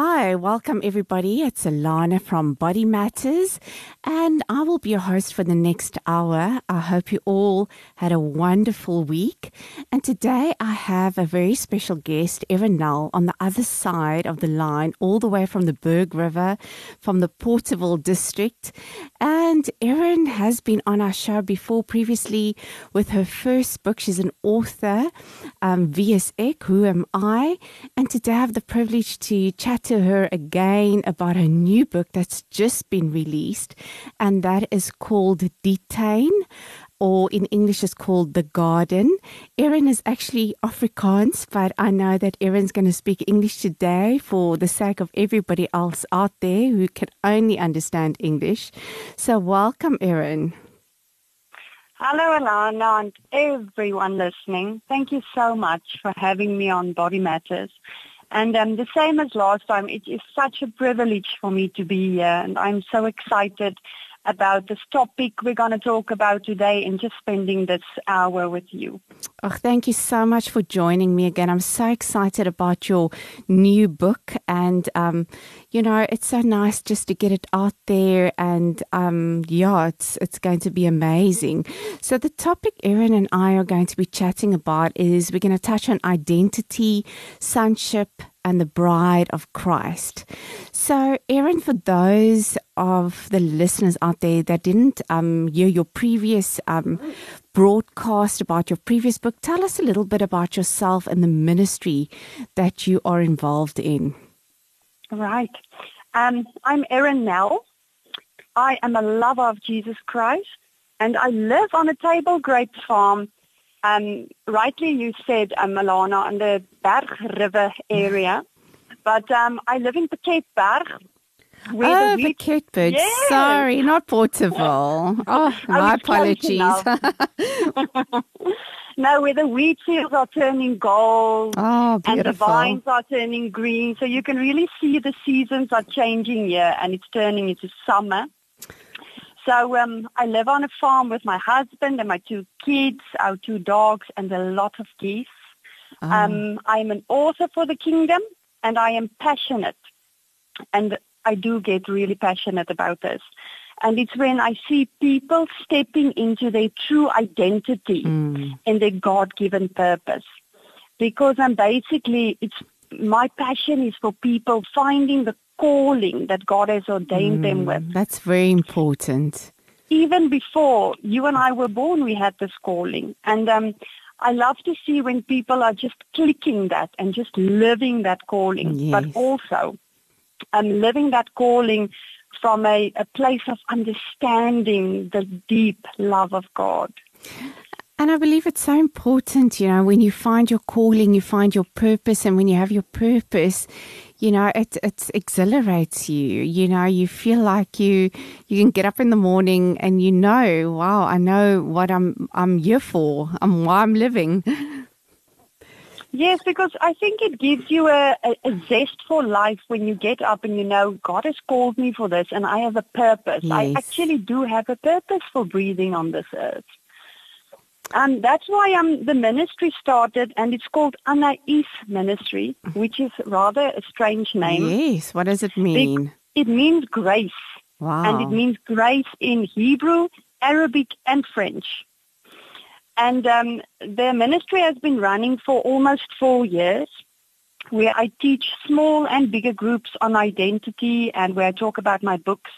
Hi, welcome everybody. It's Alana from Body Matters, and I will be your host for the next hour. I hope you all had a wonderful week. And today I have a very special guest, Erin Nel, on the other side of the line, all the way from the Berg River, from the Porterville district. And Erin has been on our show before, previously with her first book. She's an author, um, V.S. Who Am I? And today I have the privilege to chat to her again about her new book that's just been released, and that is called Die Tuin or in English is called The Garden. Erin is actually Afrikaans, but I know that Erin's going to speak English today for the sake of everybody else out there who can only understand English. So welcome, Erin. Hello, Alana, and everyone listening. Thank you so much for having me on Body Matters. And um, the same as last time, it is such a privilege for me to be here, and I'm so excited about this topic we're going to talk about today and just spending this hour with you. Oh, thank you so much for joining me again. I'm so excited about your new book, and um, you know, it's so nice just to get it out there, and um, yeah, it's it's going to be amazing. So the topic Erin and I are going to be chatting about is we're going to touch on identity, sonship, and the bride of Christ. So, Erin, for those of the listeners out there that didn't um, hear your previous um, broadcast about your previous book, tell us a little bit about yourself and the ministry that you are involved in. Right. Um, I'm Erin Nel. I am a lover of Jesus Christ, and I live on a table grape farm um, rightly, you said, um, Milana, on the Berg River area, but um, I live in Piketberg. Oh, Piketberg. Yes. Sorry, not Porterville. Oh, my apologies. no, where the wheat fields are turning gold oh, and the vines are turning green. So you can really see the seasons are changing here and it's turning into summer. So um, I live on a farm with my husband and my two kids, our two dogs, and a lot of geese. Oh. Um, I'm an author for the kingdom, and I am passionate. And I do get really passionate about this. And it's when I see people stepping into their true identity mm. and their God-given purpose. Because I'm basically, it's my passion is for people finding the calling that God has ordained mm, them with. That's very important. Even before you and I were born, we had this calling. And um, I love to see when people are just clicking that and just living that calling, yes. but also um, living that calling from a, a place of understanding the deep love of God. And I believe it's so important, you know, when you find your calling, you find your purpose, and when you have your purpose, you know, it it exhilarates you. You know, you feel like you you can get up in the morning and you know, wow, I know what I'm I'm here for. I'm why I'm living. Yes, because I think it gives you a, a, a, zest for life when you get up and you know God has called me for this and I have a purpose. Yes. I actually do have a purpose for breathing on this earth. Um, that's why um, the ministry started, and it's called Anais Ministry, which is rather a strange name. Yes, what does it mean? It, it means grace. Wow. And it means grace in Hebrew, Arabic, and French. And um, the ministry has been running for almost four years, where I teach small and bigger groups on identity and where I talk about my books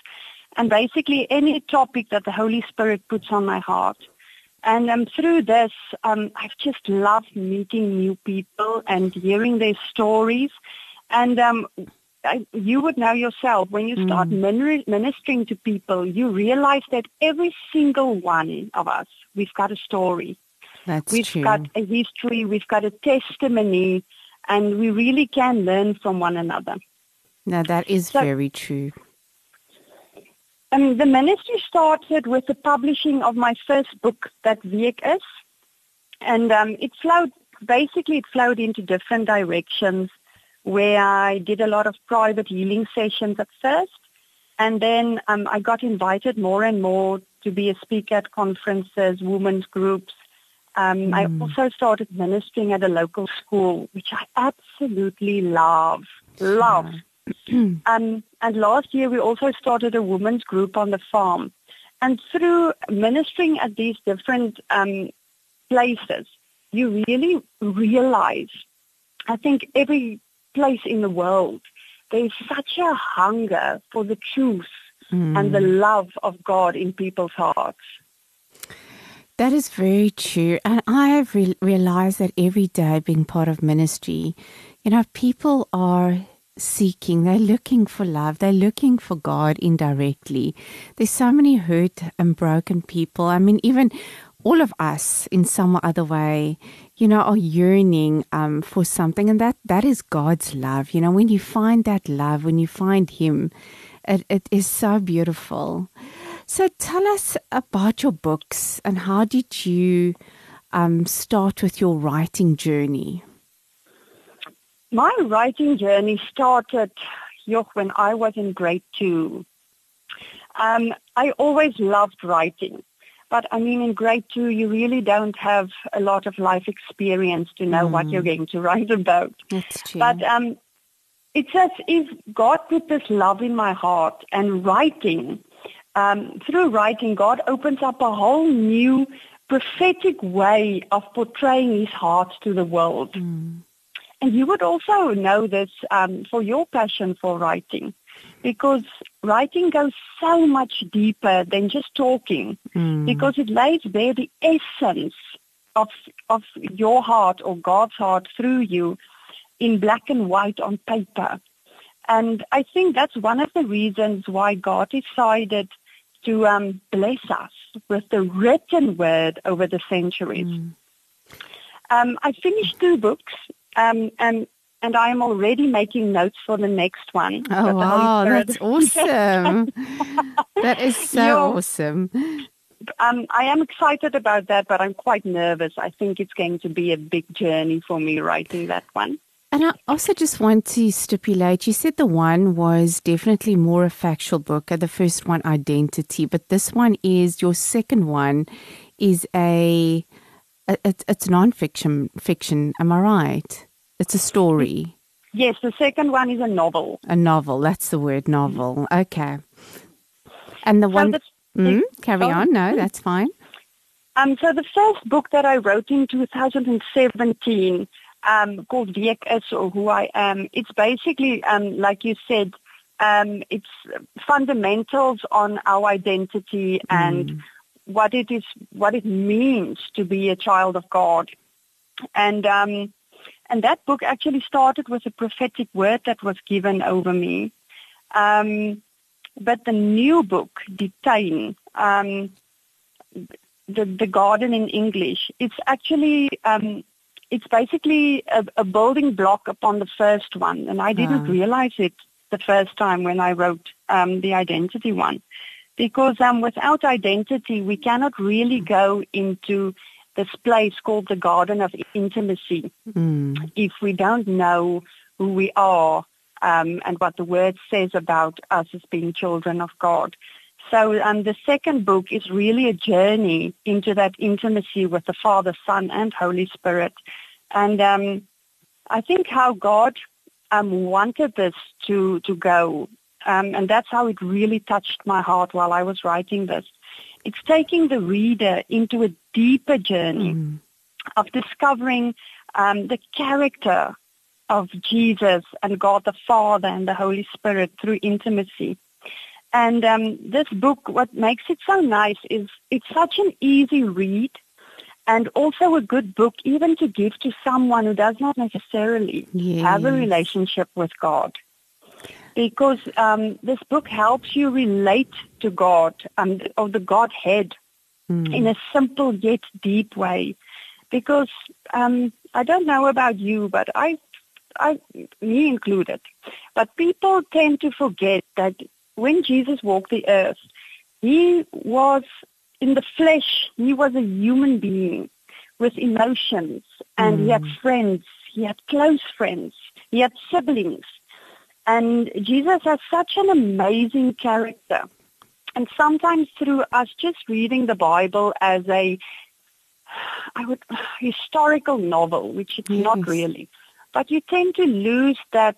and basically any topic that the Holy Spirit puts on my heart. And um, through this, um, I've just loved meeting new people and hearing their stories. And um, I, you would know yourself, when you start mm. ministering to people, you realize that every single one of us, we've got a story. That's we've true. got a history, we've got a testimony, and we really can learn from one another. Now, that is so, very true. Um, the ministry started with the publishing of my first book, that week is, and um, it flowed. Basically, it flowed into different directions, where I did a lot of private healing sessions at first, And then um, I got invited more and more to be a speaker at conferences, women's groups. Um, mm. I also started ministering at a local school, which I absolutely love. Love. um, and last year we also started a women's group on the farm. And through ministering at these different um, places, you really realize, I think every place in the world, there's such a hunger for the truth mm. and the love of God in people's hearts. That is very true. And I have re- realized that every day being part of ministry, you know, people are seeking, they're looking for love, they're looking for God indirectly. There's so many hurt and broken people. I mean, even all of us in some other way, you know, are yearning um, for something, and that that is God's love. You know, when you find that love, when you find Him, it, it is so beautiful. So, tell us about your books and how did you um, start with your writing journey? My writing journey started, when I was in grade two. Um, I always loved writing. But I mean, in grade two, you really don't have a lot of life experience to know mm. what you're mm. going to write about. That's true. But um, it's as if God put this love in my heart and writing. Um, through writing, God opens up a whole new prophetic way of portraying his heart to the world. Mm. And you would also know this um, for your passion for writing because writing goes so much deeper than just talking mm. because it lays bare the essence of of your heart or God's heart through you in black and white on paper. And I think that's one of the reasons why God decided to um, bless us with the written word over the centuries. Mm. Um, I finished two books, um, and and I am already making notes for the next one. Oh, wow, that's awesome. that is so You're, awesome. Um, I am excited about that, but I'm quite nervous. I think it's going to be a big journey for me writing that one. And I also just want to stipulate you said the one was definitely more a factual book, the first one, Identity, but this one is your second one is a, a it's, it's nonfiction fiction. Am I right? It's a story. Yes, the second one is a novel. A novel. That's the word, novel. Okay. And the so one. The, mm, carry oh, on. No, that's fine. Um, so the first book that I wrote in 2017, um, called is or Who I Am, it's basically, um, like you said, um, it's fundamentals on our identity and mm. What it is, what it means to be a child of God. And um, and that book actually started with a prophetic word that was given over me. Um, but the new book, Die Tuin, um, the, the garden in English, it's actually, um, it's basically a, a, building block upon the first one. And I didn't uh. realize it the first time when I wrote um, the identity one. Because um, without identity, we cannot really go into this place called the Garden of Intimacy. Mm. If we don't know who we are um, and what the Word says about us as being children of God. So um, the second book is really a journey into that intimacy with the Father, Son, and Holy Spirit. And um, I think how God um, wanted this to, to go. Um, and that's how it really touched my heart while I was writing this. It's taking the reader into a deeper journey mm. of discovering um, the character of Jesus and God the Father and the Holy Spirit through intimacy. And um, this book, what makes it so nice is it's such an easy read and also a good book even to give to someone who does not necessarily yes. have a relationship with God because um, this book helps you relate to God um, of the Godhead mm. in a simple yet deep way. Because um, I don't know about you, but I, I, me included, but people tend to forget that when Jesus walked the earth, he was in the flesh. He was a human being with emotions, and mm. he had hmm. friends. He had close friends. He had siblings And Jesus has such an amazing character. And sometimes through us just reading the Bible as a I would historical novel, which it's Yes. not really. But you tend to lose that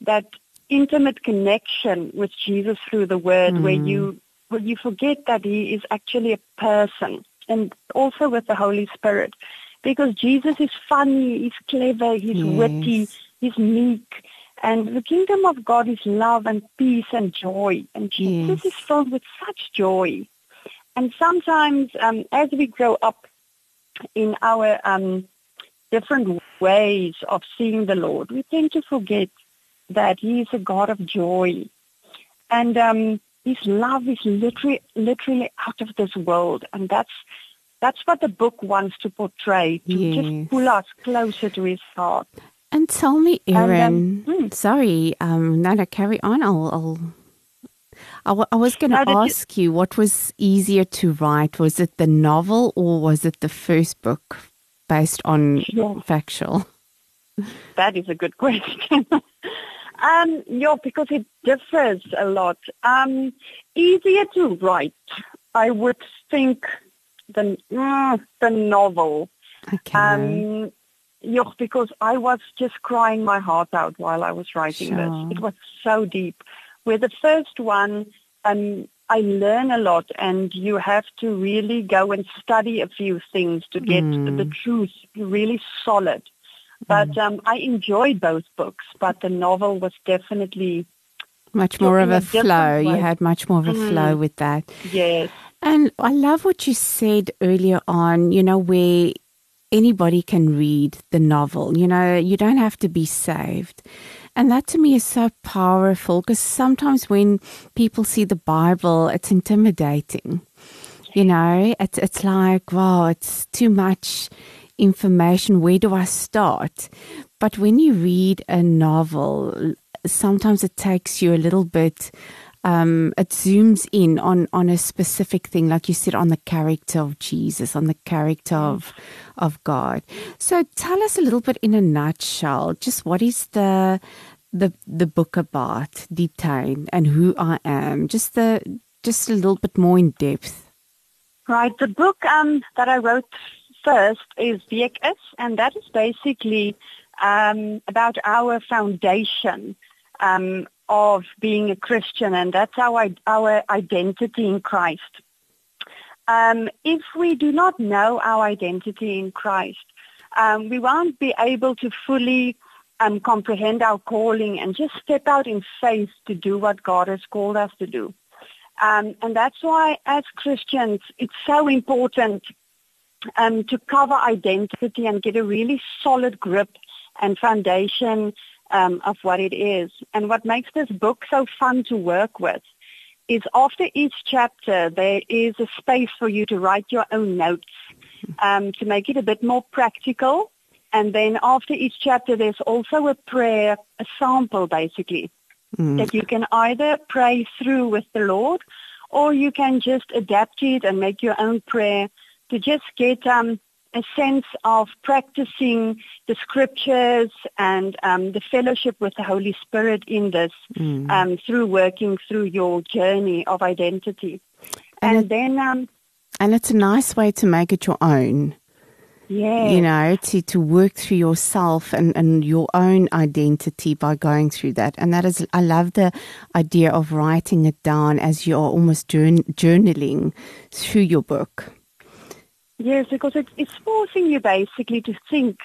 that intimate connection with Jesus through the word where Mm. you where you forget that he is actually a person and also with the Holy Spirit. Because Jesus is funny, he's clever, he's witty, he's meek. And the kingdom of God is love and peace and joy. And Jesus Yes. is filled with such joy. And sometimes um, as we grow up in our um, different ways of seeing the Lord, we tend to forget that He is a God of joy. And um, His love is literally, literally out of this world. And that's, that's what the book wants to portray, to Yes. just pull us closer to His heart. And tell me, um, Erin. hmm. Sorry, um, no, no, carry on. I'll. I'll I, w- I was going to that you- ask you what was easier to write. Was it the novel or was it the first book based on Sure. factual? That is a good question. um, yeah, because it differs a lot. Um, easier to write, I would think, than mm, the novel. Okay. Um, yeah, because I was just crying my heart out while I was writing Sure. this. It was so deep. We're the first one, um, I learn a lot, and you have to really go and study a few things to get Mm. the truth really solid. But um, I enjoyed both books, but the novel was definitely much more of a a flow. You had much more of a flow Mm. with that. yes, And I love what you said earlier on, you know, where anybody can read the novel. You know, you don't have to be saved. And that to me is so powerful because sometimes when people see the Bible, it's intimidating. You know, it's, it's like, wow, it's too much information. Where do I start? But when you read a novel, sometimes it takes you a little bit um, it zooms in on on a specific thing, like you said, on the character of Jesus, on the character of of God. So tell us a little bit in a nutshell, just what is the the the book about, Die Tuin, and who I am. Just the just a little bit more in depth. right. The book um, that I wrote first is is, and that is basically um, about our foundation um, of being a Christian, and that's our our identity in Christ. Um, if we do not know our identity in Christ, um, we won't be able to fully um, comprehend our calling and just step out in faith to do what God has called us to do. Um, and that's why, as Christians, it's so important um, to cover identity and get a really solid grip and foundation um, of what it is. And what makes this book so fun to work with is after each chapter, there is a space for you to write your own notes um, to make it a bit more practical. And then after each chapter, there's also a prayer, a sample basically, Mm. that you can either pray through with the Lord or you can just adapt it and make your own prayer to just get um, a sense of practicing the scriptures and um, the fellowship with the Holy Spirit in this Mm. um, through working through your journey of identity. And And, it- then, um, And it's a nice way to make it your own. yeah, you know, to, to work through yourself and, and your own identity by going through that. And that is, I love the idea of writing it down as you're almost journ- journaling through your book. Yes, because it, it's forcing you basically to think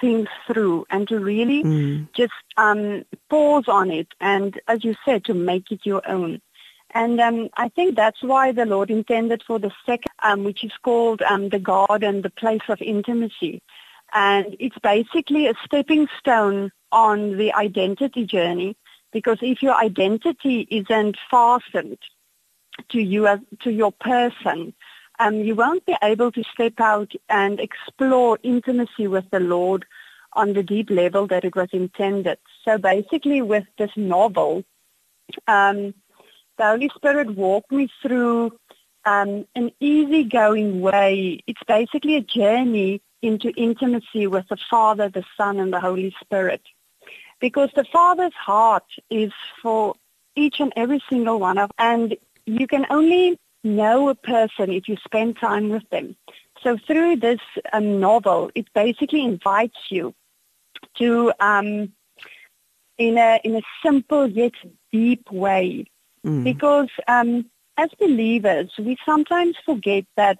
things through and to really Mm. just um, pause on it and, as you said, to make it your own. And um, I think that's why the Lord intended for the second, um, which is called um, the garden, the place of intimacy. And it's basically a stepping stone on the identity journey because if your identity isn't fastened to you as to your person, um, you won't be able to step out and explore intimacy with the Lord on the deep level that it was intended. So basically with this novel, um, the Holy Spirit walked me through um, an easygoing way. It's basically a journey into intimacy with the Father, the Son, and the Holy Spirit. because the Father's heart is for each and every single one of and you can only know a person if you spend time with them. So through this um, novel, it basically invites you to, um, in a in a simple yet deep way, mm. because um, as believers, we sometimes forget that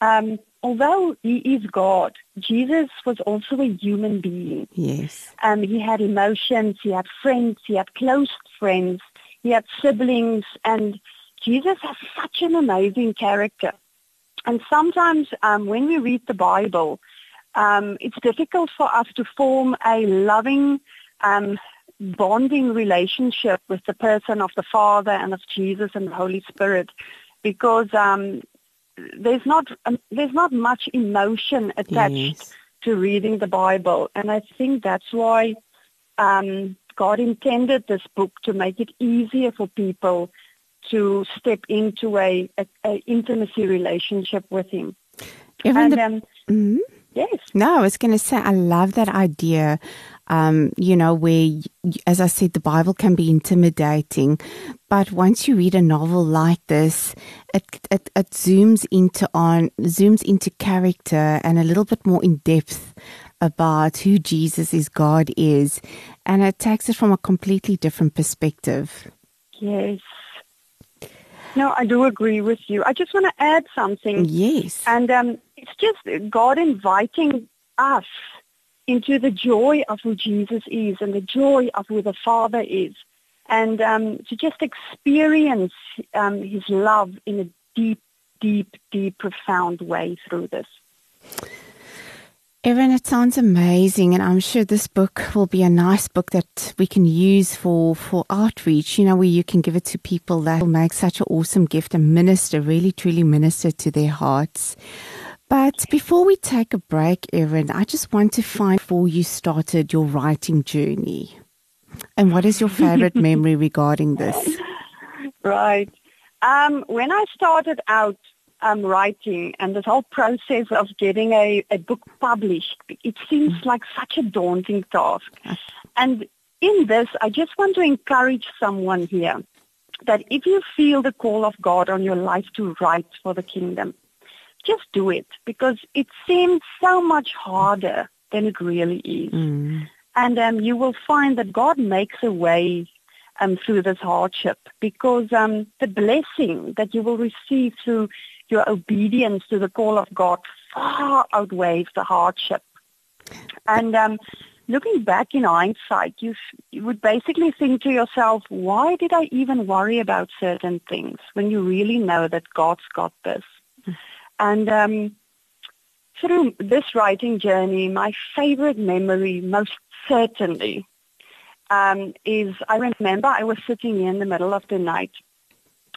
um, although he is God, Jesus was also a human being. Yes. Um, he had emotions, he had friends, he had close friends, he had siblings, and Jesus has such an amazing character. And sometimes um, when we read the Bible, um, it's difficult for us to form a loving, um, bonding relationship with the person of the Father and of Jesus and the Holy Spirit because um, there's not um, there's not much emotion attached yes. to reading the Bible, and I think that's why um, God intended this book to make it easier for people to step into a, a, a intimacy relationship with Him. Even and, the, um, mm-hmm. Yes. No, I was going to say I love that idea. Um, you know, where, as I said, the Bible can be intimidating, but once you read a novel like this, it, it, it zooms into on zooms into character and a little bit more in depth about who Jesus is, God is, and it takes it from a completely different perspective. Yes. No, I do agree with you. I just want to add something. Yes. And um, it's just God inviting us into the joy of who Jesus is and the joy of who the Father is, and um, to just experience um, His love in a deep, deep, deep, profound way through this. Erin, it sounds amazing, and I'm sure this book will be a nice book that we can use for, for outreach, you know, where you can give it to people that will make such an awesome gift and minister, really truly minister to their hearts. But before we take a break, Erin, I just want to find before you started your writing journey. And what is your favorite memory regarding this? Right. Um, when I started out um, writing and this whole process of getting a, a book published, it seems mm. like such a daunting task. And in this, I just want to encourage someone here that if you feel the call of God on your life to write for the kingdom, just do it because it seems so much harder than it really is. Mm. And um, you will find that God makes a way um, through this hardship because um, the blessing that you will receive through your obedience to the call of God far outweighs the hardship. And um, looking back in hindsight, you, you would basically think to yourself, why did I even worry about certain things when you really know that God's got this? And um, through this writing journey, my favorite memory, most certainly, um, is I remember I was sitting in the middle of the night,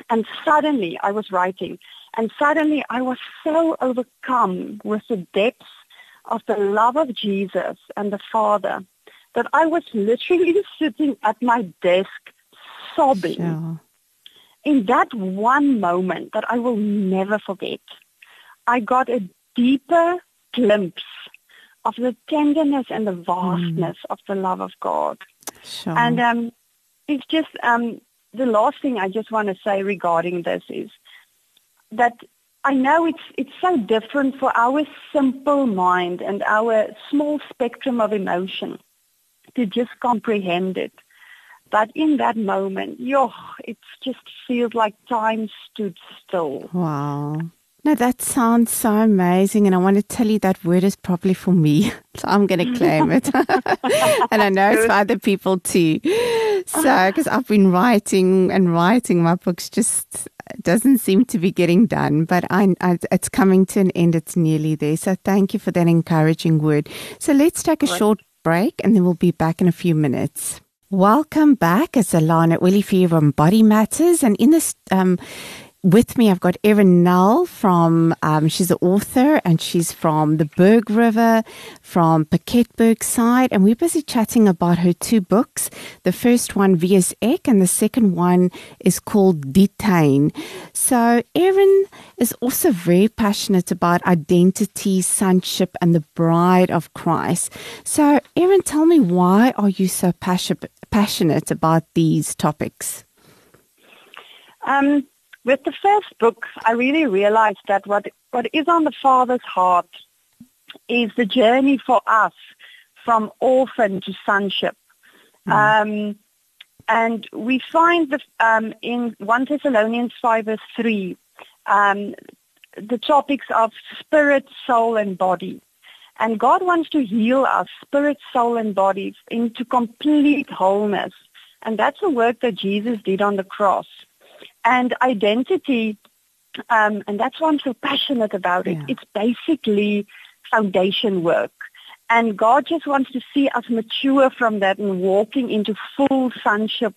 and suddenly I was writing, and suddenly I was so overcome with the depths of the love of Jesus and the Father that I was literally sitting at my desk sobbing. Sure. In that one moment that I will never forget, I got a deeper glimpse of the tenderness and the vastness mm. of the love of God. Sure. And um, it's just um, the last thing I just want to say regarding this is that I know it's it's so different for our simple mind and our small spectrum of emotion to just comprehend it. But in that moment, yo, it just feels like time stood still. Wow. No, that sounds so amazing. And I want to tell you that word is probably for me. So I'm going to claim it. and I know it's for other people too. So, uh-huh. because I've been writing and writing, my books just doesn't seem to be getting done, but I, I, it's coming to an end. It's nearly there. So thank you for that encouraging word. So let's take a right. short break and then we'll be back in a few minutes. Welcome back. It's Alana Willie from Body Matters. And in this um, with me, I've got Erin Nel from, um, she's an author and she's from the Berg River, from Piketberg side. And we're busy chatting about her two books. The first one, is Ek, and the second one is called Die Tuin. So, Erin, is also very passionate about identity, sonship, and the bride of Christ. So, Erin, tell me why are you so passionate about these topics? Um, with the first book, I really realized that what what is on the Father's heart is the journey for us from orphan to sonship. Mm. Um, and we find that um, in 1 Thessalonians 5 verse 3, um, the topics of spirit, soul, and body. And God wants to heal us, spirit, soul, and body, into complete wholeness. And that's the work that Jesus did on the cross. And identity, um, and that's why I'm so passionate about it. Yeah. It's basically foundation work. And God just wants to see us mature from that and walking into full sonship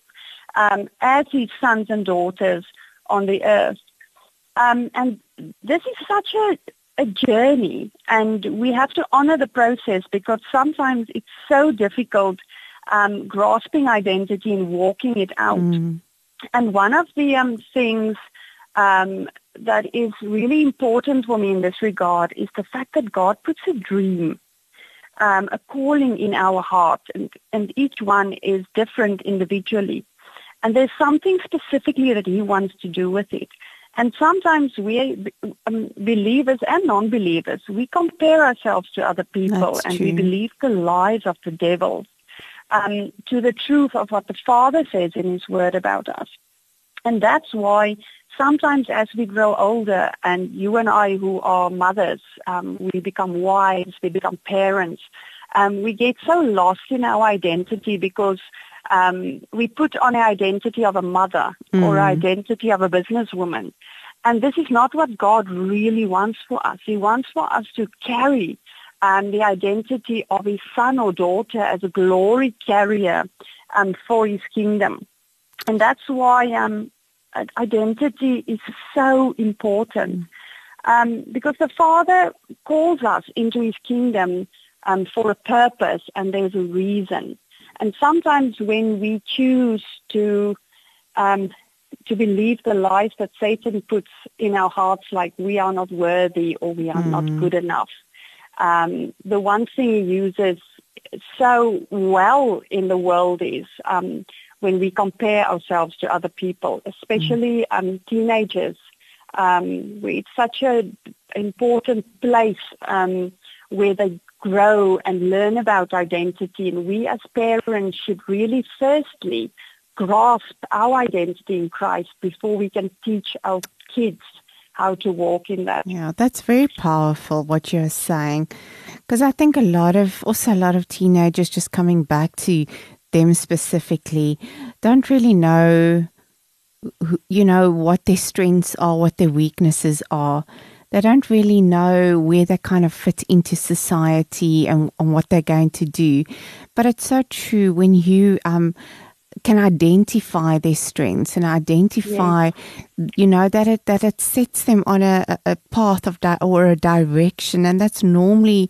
um, as his sons and daughters on the earth. Um, and this is such a, a journey, and we have to honor the process because sometimes it's so difficult um, grasping identity and walking it out. Mm. And one of the um, things um, that is really important for me in this regard is the fact that God puts a dream, um, a calling in our heart, and, and each one is different individually. And there's something specifically that He wants to do with it. And sometimes we, um, believers and non-believers, we compare ourselves to other people That's and true. we believe the lies of the devil um, to the truth of what the Father says in His Word about us. And that's why sometimes as we grow older, and you and I who are mothers, um, we become wives, we become parents, um, we get so lost in our identity because um, we put on an identity of a mother mm. or identity of a businesswoman. And this is not what God really wants for us. He wants for us to carry um, the identity of his son or daughter as a glory carrier um, for his kingdom. And that's why um, identity is so important. Um, because the Father calls us into his kingdom um, for a purpose and there's a reason. And sometimes when we choose to um, to believe the lies that Satan puts in our hearts, like we are not worthy or we are mm. not good enough, um, the one thing he uses so well in the world is um, when we compare ourselves to other people, especially mm. um, teenagers. Um, it's such an important place um, where they grow and learn about identity. And we as parents should really firstly grasp our identity in Christ before we can teach our kids how to walk in that. Yeah, that's very powerful what you're saying. Because I think a lot of, also a lot of teenagers just coming back to them specifically don't really know, you know, what their strengths are, what their weaknesses are. They don't really know where they kind of fit into society and, and what they're going to do. But it's so true when you um, can identify their strengths and identify, yes. you know, that it that it sets them on a, a path of di- or a direction, and that's normally,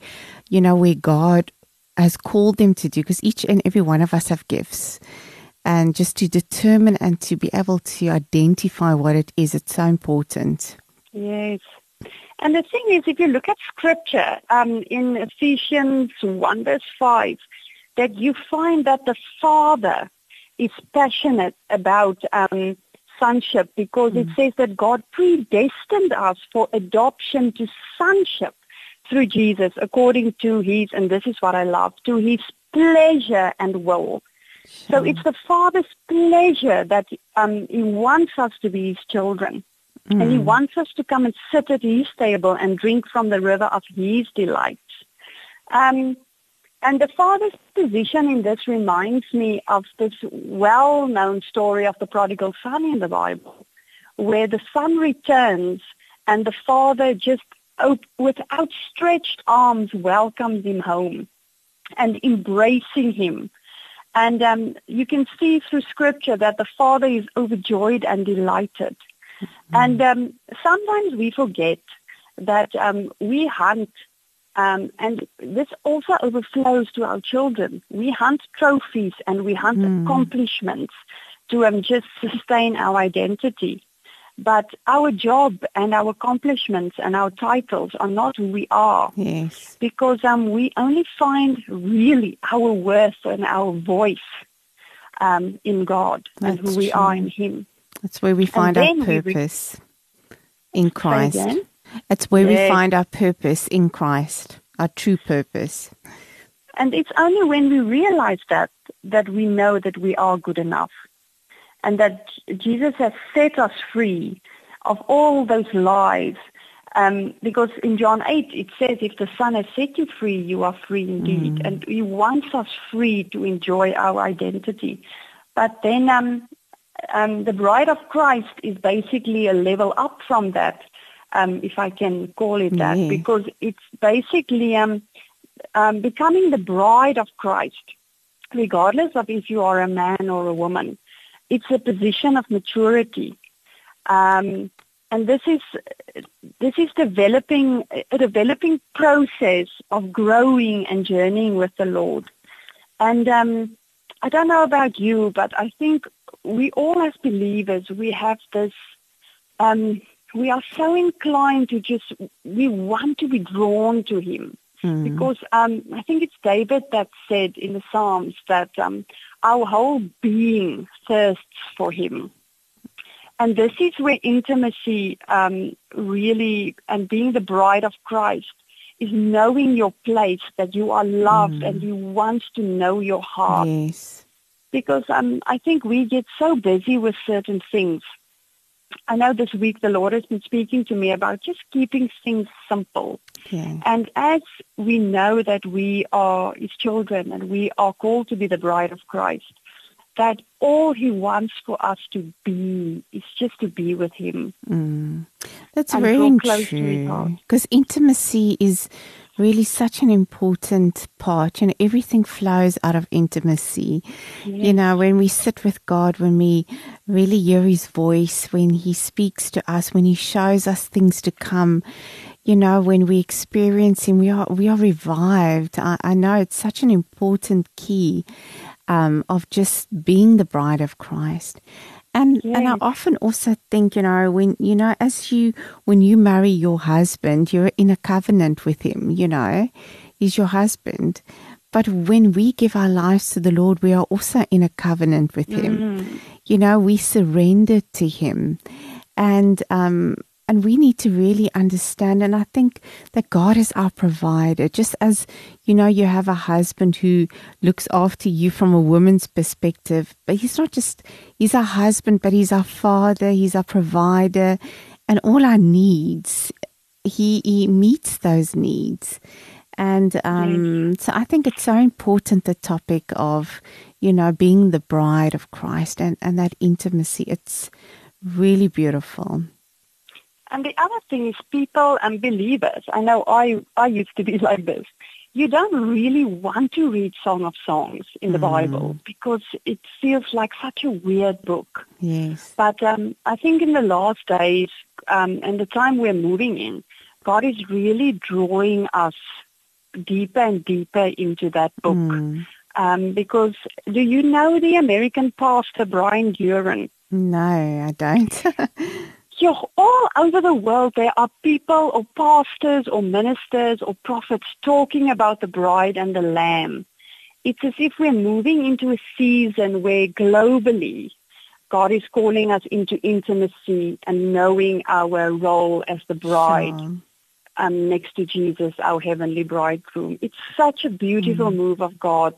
you know, where God has called them to do. Because each and every one of us have gifts, and just to determine and to be able to identify what it is, it's so important. Yes. And the thing is, if you look at scripture um, in Ephesians 1 verse 5, that you find that the Father is passionate about um, sonship because mm. it says that God predestined us for adoption to sonship through Jesus according to his, and this is what I love, to his pleasure and will. Sure. So it's the Father's pleasure that um, he wants us to be his children. Mm. And he mm. wants us to come and sit at his table and drink from the river of his delights. Um, and the father's position in this reminds me of this well-known story of the prodigal son in the Bible, where the son returns and the father just with outstretched arms welcomes him home and embracing him. And um, you can see through scripture that the father is overjoyed and delighted. Mm-hmm. And um, sometimes we forget that um, we hunt um, and this also overflows to our children. We hunt trophies and we hunt mm. accomplishments to um, just sustain our identity. But our job and our accomplishments and our titles are not who we are. Yes. Because um, we only find really our worth and our voice um, in God and That's who we true. are in Him. That's where we find our then we purpose in Christ. It's where we find our purpose in Christ, our true purpose. And it's only when we realize that that we know that we are good enough and that Jesus has set us free of all those lies. Um, because in John 8 it says, if the Son has set you free, you are free indeed. And he wants us free to enjoy our identity. But then um, um, the bride of Christ is basically a level up from that, um, if I can call it that, Yeah. because it's basically um, um, becoming the bride of Christ, regardless of if you are a man or a woman. It's a position of maturity. Um, and this is this is developing a developing process of growing and journeying with the Lord. And um, I don't know about you, but I think we all as believers we have this. Um, we are so inclined to just we want to be drawn to Him because um, I think it's David that said in the Psalms that um, our whole being thirsts for Him. And this is where intimacy um, really, and being the bride of Christ, is knowing your place, that you are loved and He wants to know your heart. Yes. Because um, I think we get so busy with certain things. I know this week the Lord has been speaking to me about just keeping things simple. Yeah. And as we know that we are His children and we are called to be the bride of Christ, that all He wants for us to be is just to be with Him. Mm. That's very close to his true. Because intimacy is really such an important part. You know, everything flows out of intimacy. You know, when we sit with God, when we really hear His voice, when He speaks to us, when He shows us things to come, you know, when we experience Him, we are we are revived. I, I know it's such an important key um, of just being the bride of Christ. And and I often also think, you know, when you know, as you when you marry your husband, you're in a covenant with him, you know. He's your husband. But when we give our lives to the Lord, we are also in a covenant with him. You know, we surrender to him. And um and we need to really understand and I think that God is our provider. Just as you know you have a husband who looks after you from a woman's perspective, but he's not just he's our husband, but he's our father, he's our provider and all our needs he he meets those needs. And um, so I think it's so important the topic of, you know, being the bride of Christ and, and that intimacy. It's really beautiful. And the other thing is people and believers. I know I, I used to be like this. You don't really want to read Song of Songs in the Bible because it feels like such a weird book. Yes. But um, I think in the last days um, and the time we're moving in, God is really drawing us deeper and deeper into that book. Mm. Um, because do you know the American pastor Brian Duran? No, I don't. Yeah, all over the world there are people or pastors or ministers or prophets talking about the bride and the lamb. It's as if we're moving into a season where globally God is calling us into intimacy and knowing our role as the bride Sure. um, next to Jesus, our heavenly bridegroom. It's such a beautiful Mm. move of God.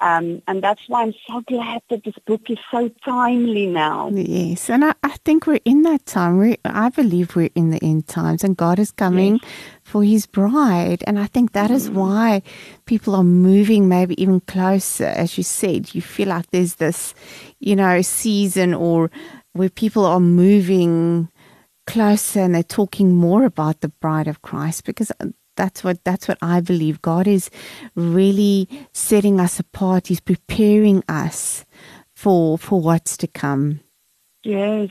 Um, and that's why I'm so glad that this book is so timely now. Yes, and I, I think we're in that time. We, I believe we're in the end times, and God is coming for His bride. And I think that is why people are moving maybe even closer. As you said, you feel like there's this, you know, season or where people are moving closer and they're talking more about the bride of Christ because that's what that's what I believe. God is really setting us apart. He's preparing us for for what's to come. Yes.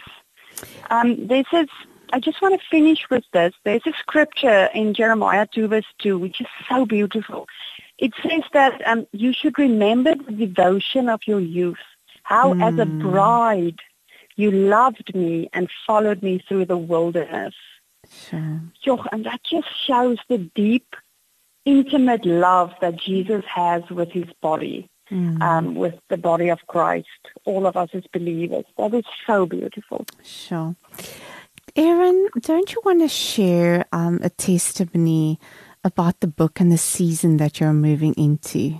Um, this is, I just want to finish with this. There's a scripture in Jeremiah 2 verse 2, which is so beautiful. It says that um, you should remember the devotion of your youth, how as a bride You loved me and followed me through the wilderness. Sure. Joch, and that just shows the deep, intimate love that Jesus has with his body, Mm. um, with the body of Christ, all of us as believers. That is so beautiful. Sure. Erin, don't you want to share um, a testimony about the book and the season that you're moving into?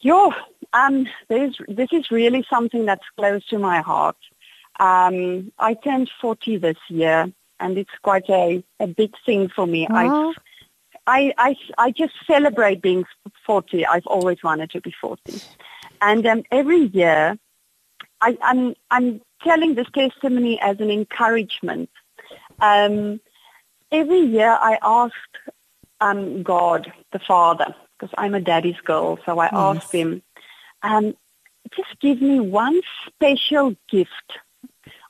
Yeah, um, this is really something that's close to my heart. Um, I turned 40 this year, and it's quite a, a big thing for me. Wow. I, I, I, I just celebrate being 40. I've always wanted to be 40. And um, every year, I, I'm, I'm telling this testimony as an encouragement. Um, every year I ask um, God, the Father, because I'm a daddy's girl, so I Yes. asked him, um, just give me one special gift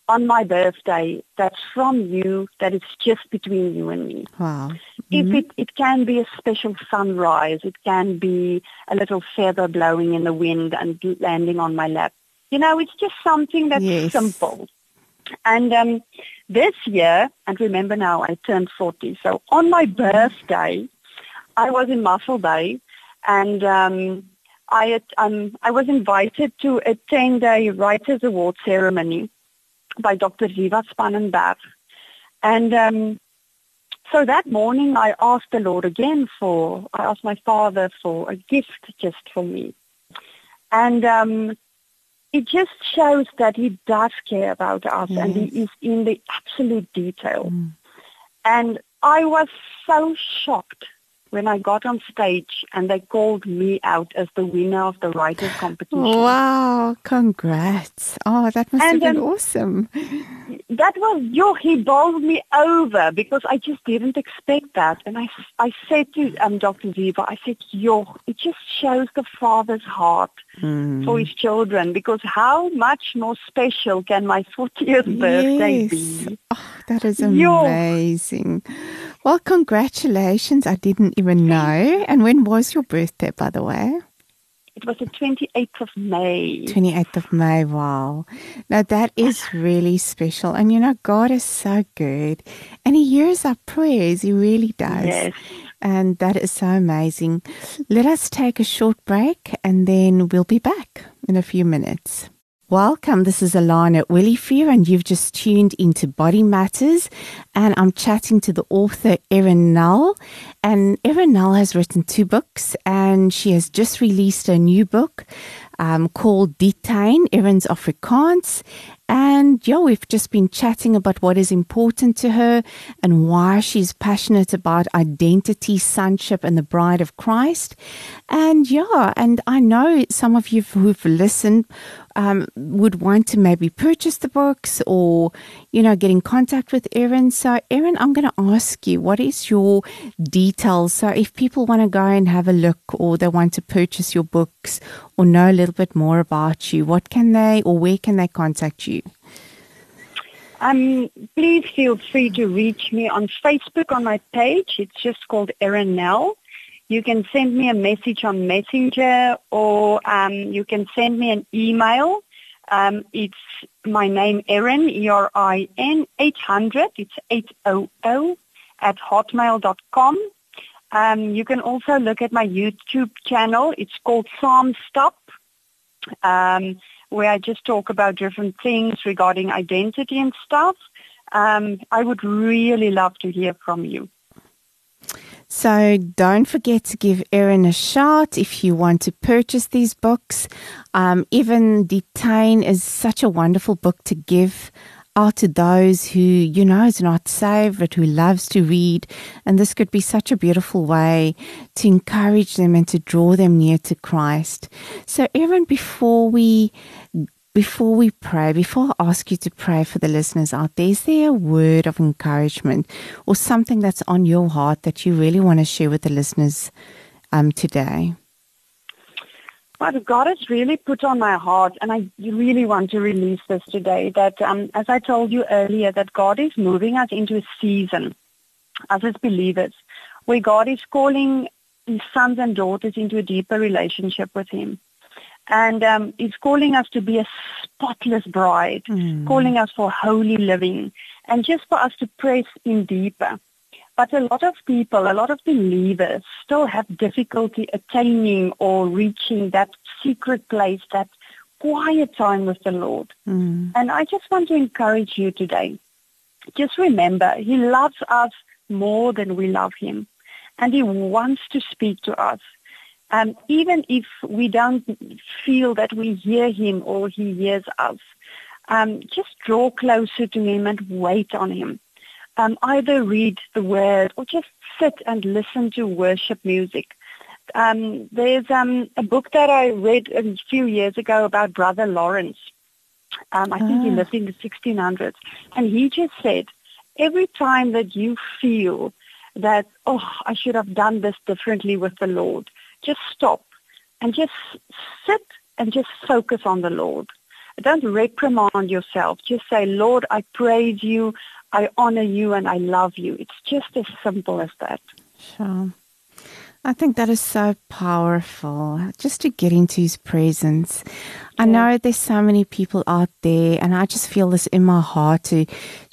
on my birthday that's from you, that is just between you and me. Wow. If it, it can be a special sunrise, it can be a little feather blowing in the wind and landing on my lap. You know, it's just something that's Yes. simple. And um, this year, and remember now, I turned 40. So on my birthday, I was in Mossel Bay, and um, I um, I was invited to attend a Writers Award ceremony by Dr. Ziva Spannenberg. And um, so that morning I asked the Lord again for, I asked my father for a gift just for me. And um, it just shows that he does care about us and he is in the absolute detail. Mm. And I was so shocked when I got on stage and they called me out as the winner of the writers competition. Wow, congrats. Oh, that must And, have been um, awesome. that was yo he bowled me over because I just didn't expect that and I, I said to um, Dr. Ziva I said yo it just shows the father's heart Mm. for his children because how much more special can my 40th birthday Yes. be Oh, that is Yo. amazing. Well, congratulations. I didn't even know. And when was your birthday, by the way? it was the 28th of May 28th of May. Wow. Now that is really special. And you know, God is so good. And He hears our prayers. He really does. yes And that is so amazing. Let us take a short break and then we'll be back in a few minutes. Welcome. This is Alana Willifear, and you've just tuned into Body Matters. And I'm chatting to the author Erin Nel. And Erin Nel has written two books, and she has just released a new book um, called Die Tuin, Erin's Afrikaans. And yeah, we've just been chatting about what is important to her and why she's passionate about identity, sonship, and the bride of Christ. And yeah, and I know some of you who've listened um, would want to maybe purchase the books or, you know, get in contact with Erin. So, Erin, I'm going to ask you, what is your details? So, if people want to go and have a look or they want to purchase your books or know a little bit more about you, what can they or where can they contact you? Um, please feel free to reach me on Facebook on my page. It's just called Erin Nel. You can send me a message on Messenger or um, you can send me an email. Um, it's my name, Erin, E-R-I-N, 800, it's 800 at hotmail.com. Um, you can also look at my YouTube channel. It's called Psalm Stop. Um, where I just talk about different things regarding identity and stuff. Um, I would really love to hear from you. So don't forget to give Erin a shout if you want to purchase these books. Um, even Die Tuin is such a wonderful book to give out to those who you know is not saved but who loves to read and this could be such a beautiful way to encourage them and to draw them near to Christ. So Erin before we before we pray, before I ask you to pray for the listeners out there, is there a word of encouragement or something that's on your heart that you really want to share with the listeners um, today? What God has really put on my heart, and I really want to release this today, that um, as I told you earlier, that God is moving us into a season as His believers, where God is calling His sons and daughters into a deeper relationship with Him. And um, He's calling us to be a spotless bride, Mm. calling us for holy living, and just for us to press in deeper. But a lot of people, a lot of believers still have difficulty attaining or reaching that secret place, that quiet time with the Lord. Mm. And I just want to encourage you today. Just remember, He loves us more than we love Him. And He wants to speak to us. Um, even if we don't feel that we hear Him or He hears us, um, just draw closer to Him and wait on Him. Um, either read the Word or just sit and listen to worship music. Um, there's um, a book that I read a few years ago about Brother Lawrence. Um, I think he Ah. lived in the 1600s. And he just said, every time that you feel that, oh, I should have done this differently with the Lord, just stop and just sit and just focus on the Lord. Don't reprimand yourself. Just say, Lord, I praise you, I honor you, and I love you. It's just as simple as that. Sure. I think that is so powerful just to get into his presence. I know there's so many people out there and I just feel this in my heart to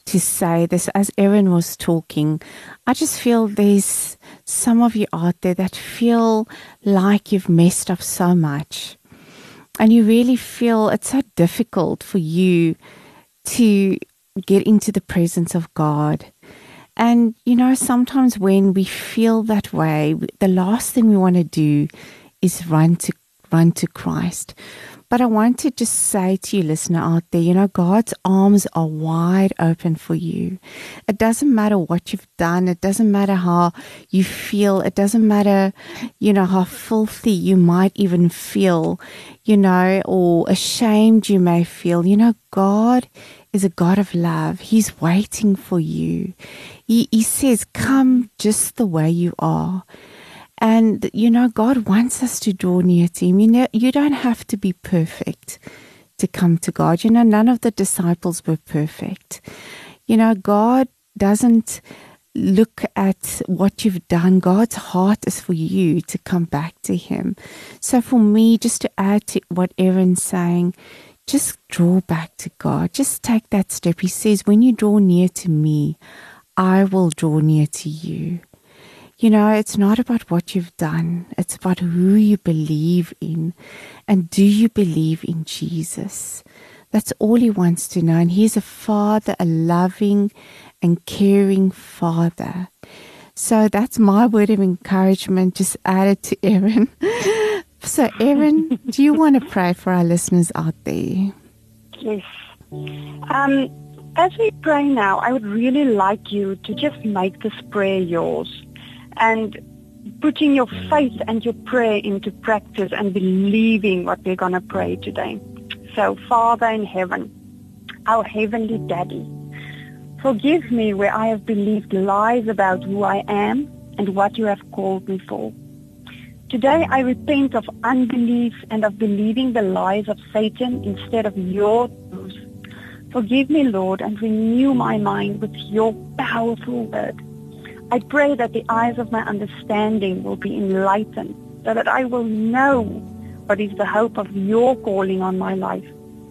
to say this as Erin was talking. I just feel there's some of you out there that feel like you've messed up so much. And you really feel it's so difficult for you to get into the presence of God. And, you know, sometimes when we feel that way, the last thing we want to do is run to run to Christ. But I want to just say to you, listener out there, you know, God's arms are wide open for you. It doesn't matter what you've done. It doesn't matter how you feel. It doesn't matter, you know, how filthy you might even feel, you know, or ashamed you may feel. You know, God is a God of love. He's waiting for you. He, he says, Come just the way you are. And, you know, God wants us to draw near to Him. You know, you don't have to be perfect to come to God. You know, none of the disciples were perfect. You know, God doesn't look at what you've done. God's heart is for you to come back to Him. So for me, just to add to what Erin's saying, just draw back to God. Just take that step. He says, when you draw near to me, I will draw near to you. You know, it's not about what you've done, it's about who you believe in. And do you believe in Jesus? That's all he wants to know. And he's a father, a loving and caring father. So that's my word of encouragement, just added to Erin. So, Erin, do you want to pray for our listeners out there? Yes. Um, as we pray now, I would really like you to just make this prayer yours and putting your faith and your prayer into practice and believing what we're going to pray today. So, Father in heaven, our heavenly daddy, forgive me where I have believed lies about who I am and what you have called me for. Today I repent of unbelief and of believing the lies of Satan instead of your truth. Forgive me, Lord, and renew my mind with your powerful word. I pray that the eyes of my understanding will be enlightened, so that I will know what is the hope of your calling on my life,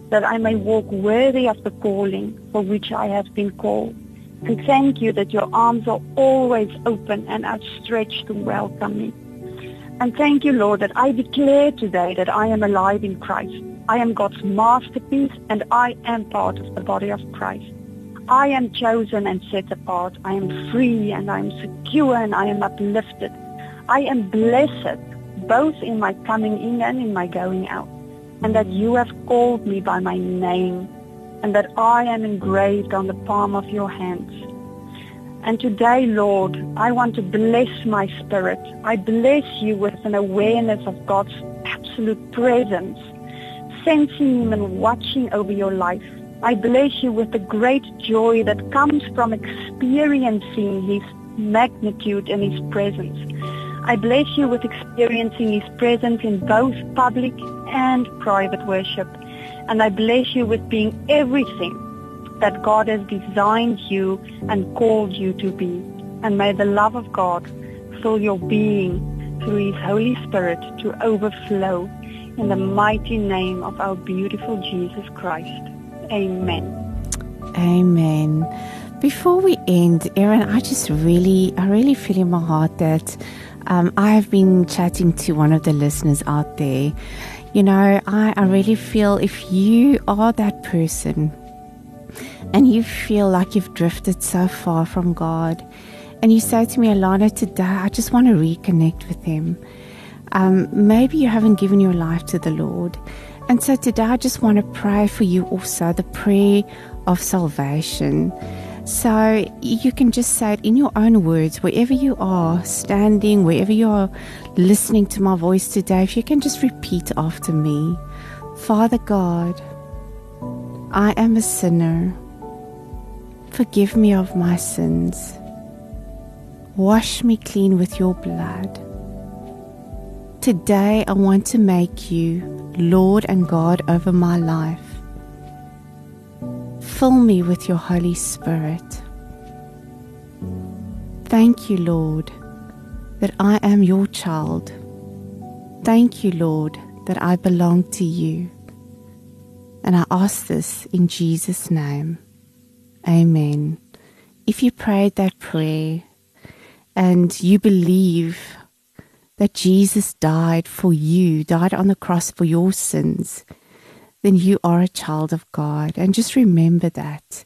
that I may walk worthy of the calling for which I have been called. And thank you that your arms are always open and outstretched to welcome me. And thank you, Lord, that I declare today that I am alive in Christ. I am God's masterpiece and I am part of the body of Christ. I am chosen and set apart. I am free and I am secure and I am uplifted. I am blessed both in my coming in and in my going out. And that you have called me by my name and that I am engraved on the palm of your hands. And today, Lord, I want to bless my spirit. I bless you with an awareness of God's absolute presence, sensing Him and watching over your life. I bless you with the great joy that comes from experiencing His magnitude and His presence. I bless you with experiencing His presence in both public and private worship. And I bless you with being everything that God has designed you and called you to be. And may the love of God fill your being through His Holy Spirit to overflow In the mighty name of our beautiful Jesus Christ. Amen. Amen. Before we end, Erin, I just really, I really feel in my heart that um, I have been chatting to one of the listeners out there. You know, I, I really feel if you are that person and you feel like you've drifted so far from God, and you say to me, Alana, today I just want to reconnect with Him. Um, maybe you haven't given your life to the Lord. And so today I just want to pray for you also the prayer of salvation. So you can just say it in your own words, wherever you are, standing, wherever you are listening to my voice today, if you can just repeat after me Father God, I am a sinner. Forgive me of my sins. Wash me clean with your blood. Today I want to make you Lord and God over my life. Fill me with your Holy Spirit. Thank you, Lord, that I am your child. Thank you, Lord, that I belong to you. And I ask this in Jesus' name. Amen. If you prayed that prayer and you believe that Jesus died for you, died on the cross for your sins, then you are a child of God. And just remember that.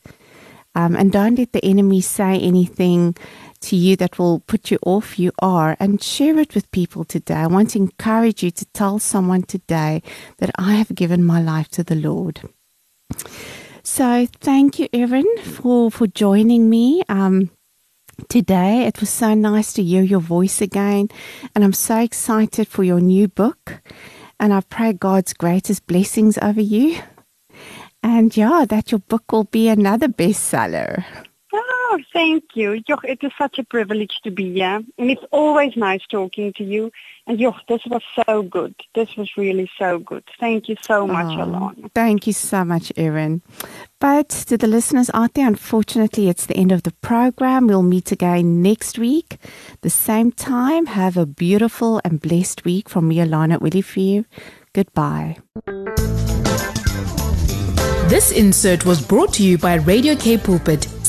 Um, and don't let the enemy say anything to you that will put you off. You are. And share it with people today. I want to encourage you to tell someone today that I have given my life to the Lord. So thank you, Erin, for, for joining me. Um, today. It was so nice to hear your voice again. And I'm so excited for your new book. And I pray God's greatest blessings over you. And yeah, that your book will be another bestseller. Oh, thank you. Joch, it is such a privilege to be here. And it's always nice talking to you. And Joch, this was so good. This was really so good. Thank you so much, oh, Alana. Thank you so much, Erin. But to the listeners out there, unfortunately, it's the end of the program. We'll meet again next week, the same time. Have a beautiful and blessed week from me, Alana Willifear. Goodbye. This insert was brought to you by Radio K Pulpit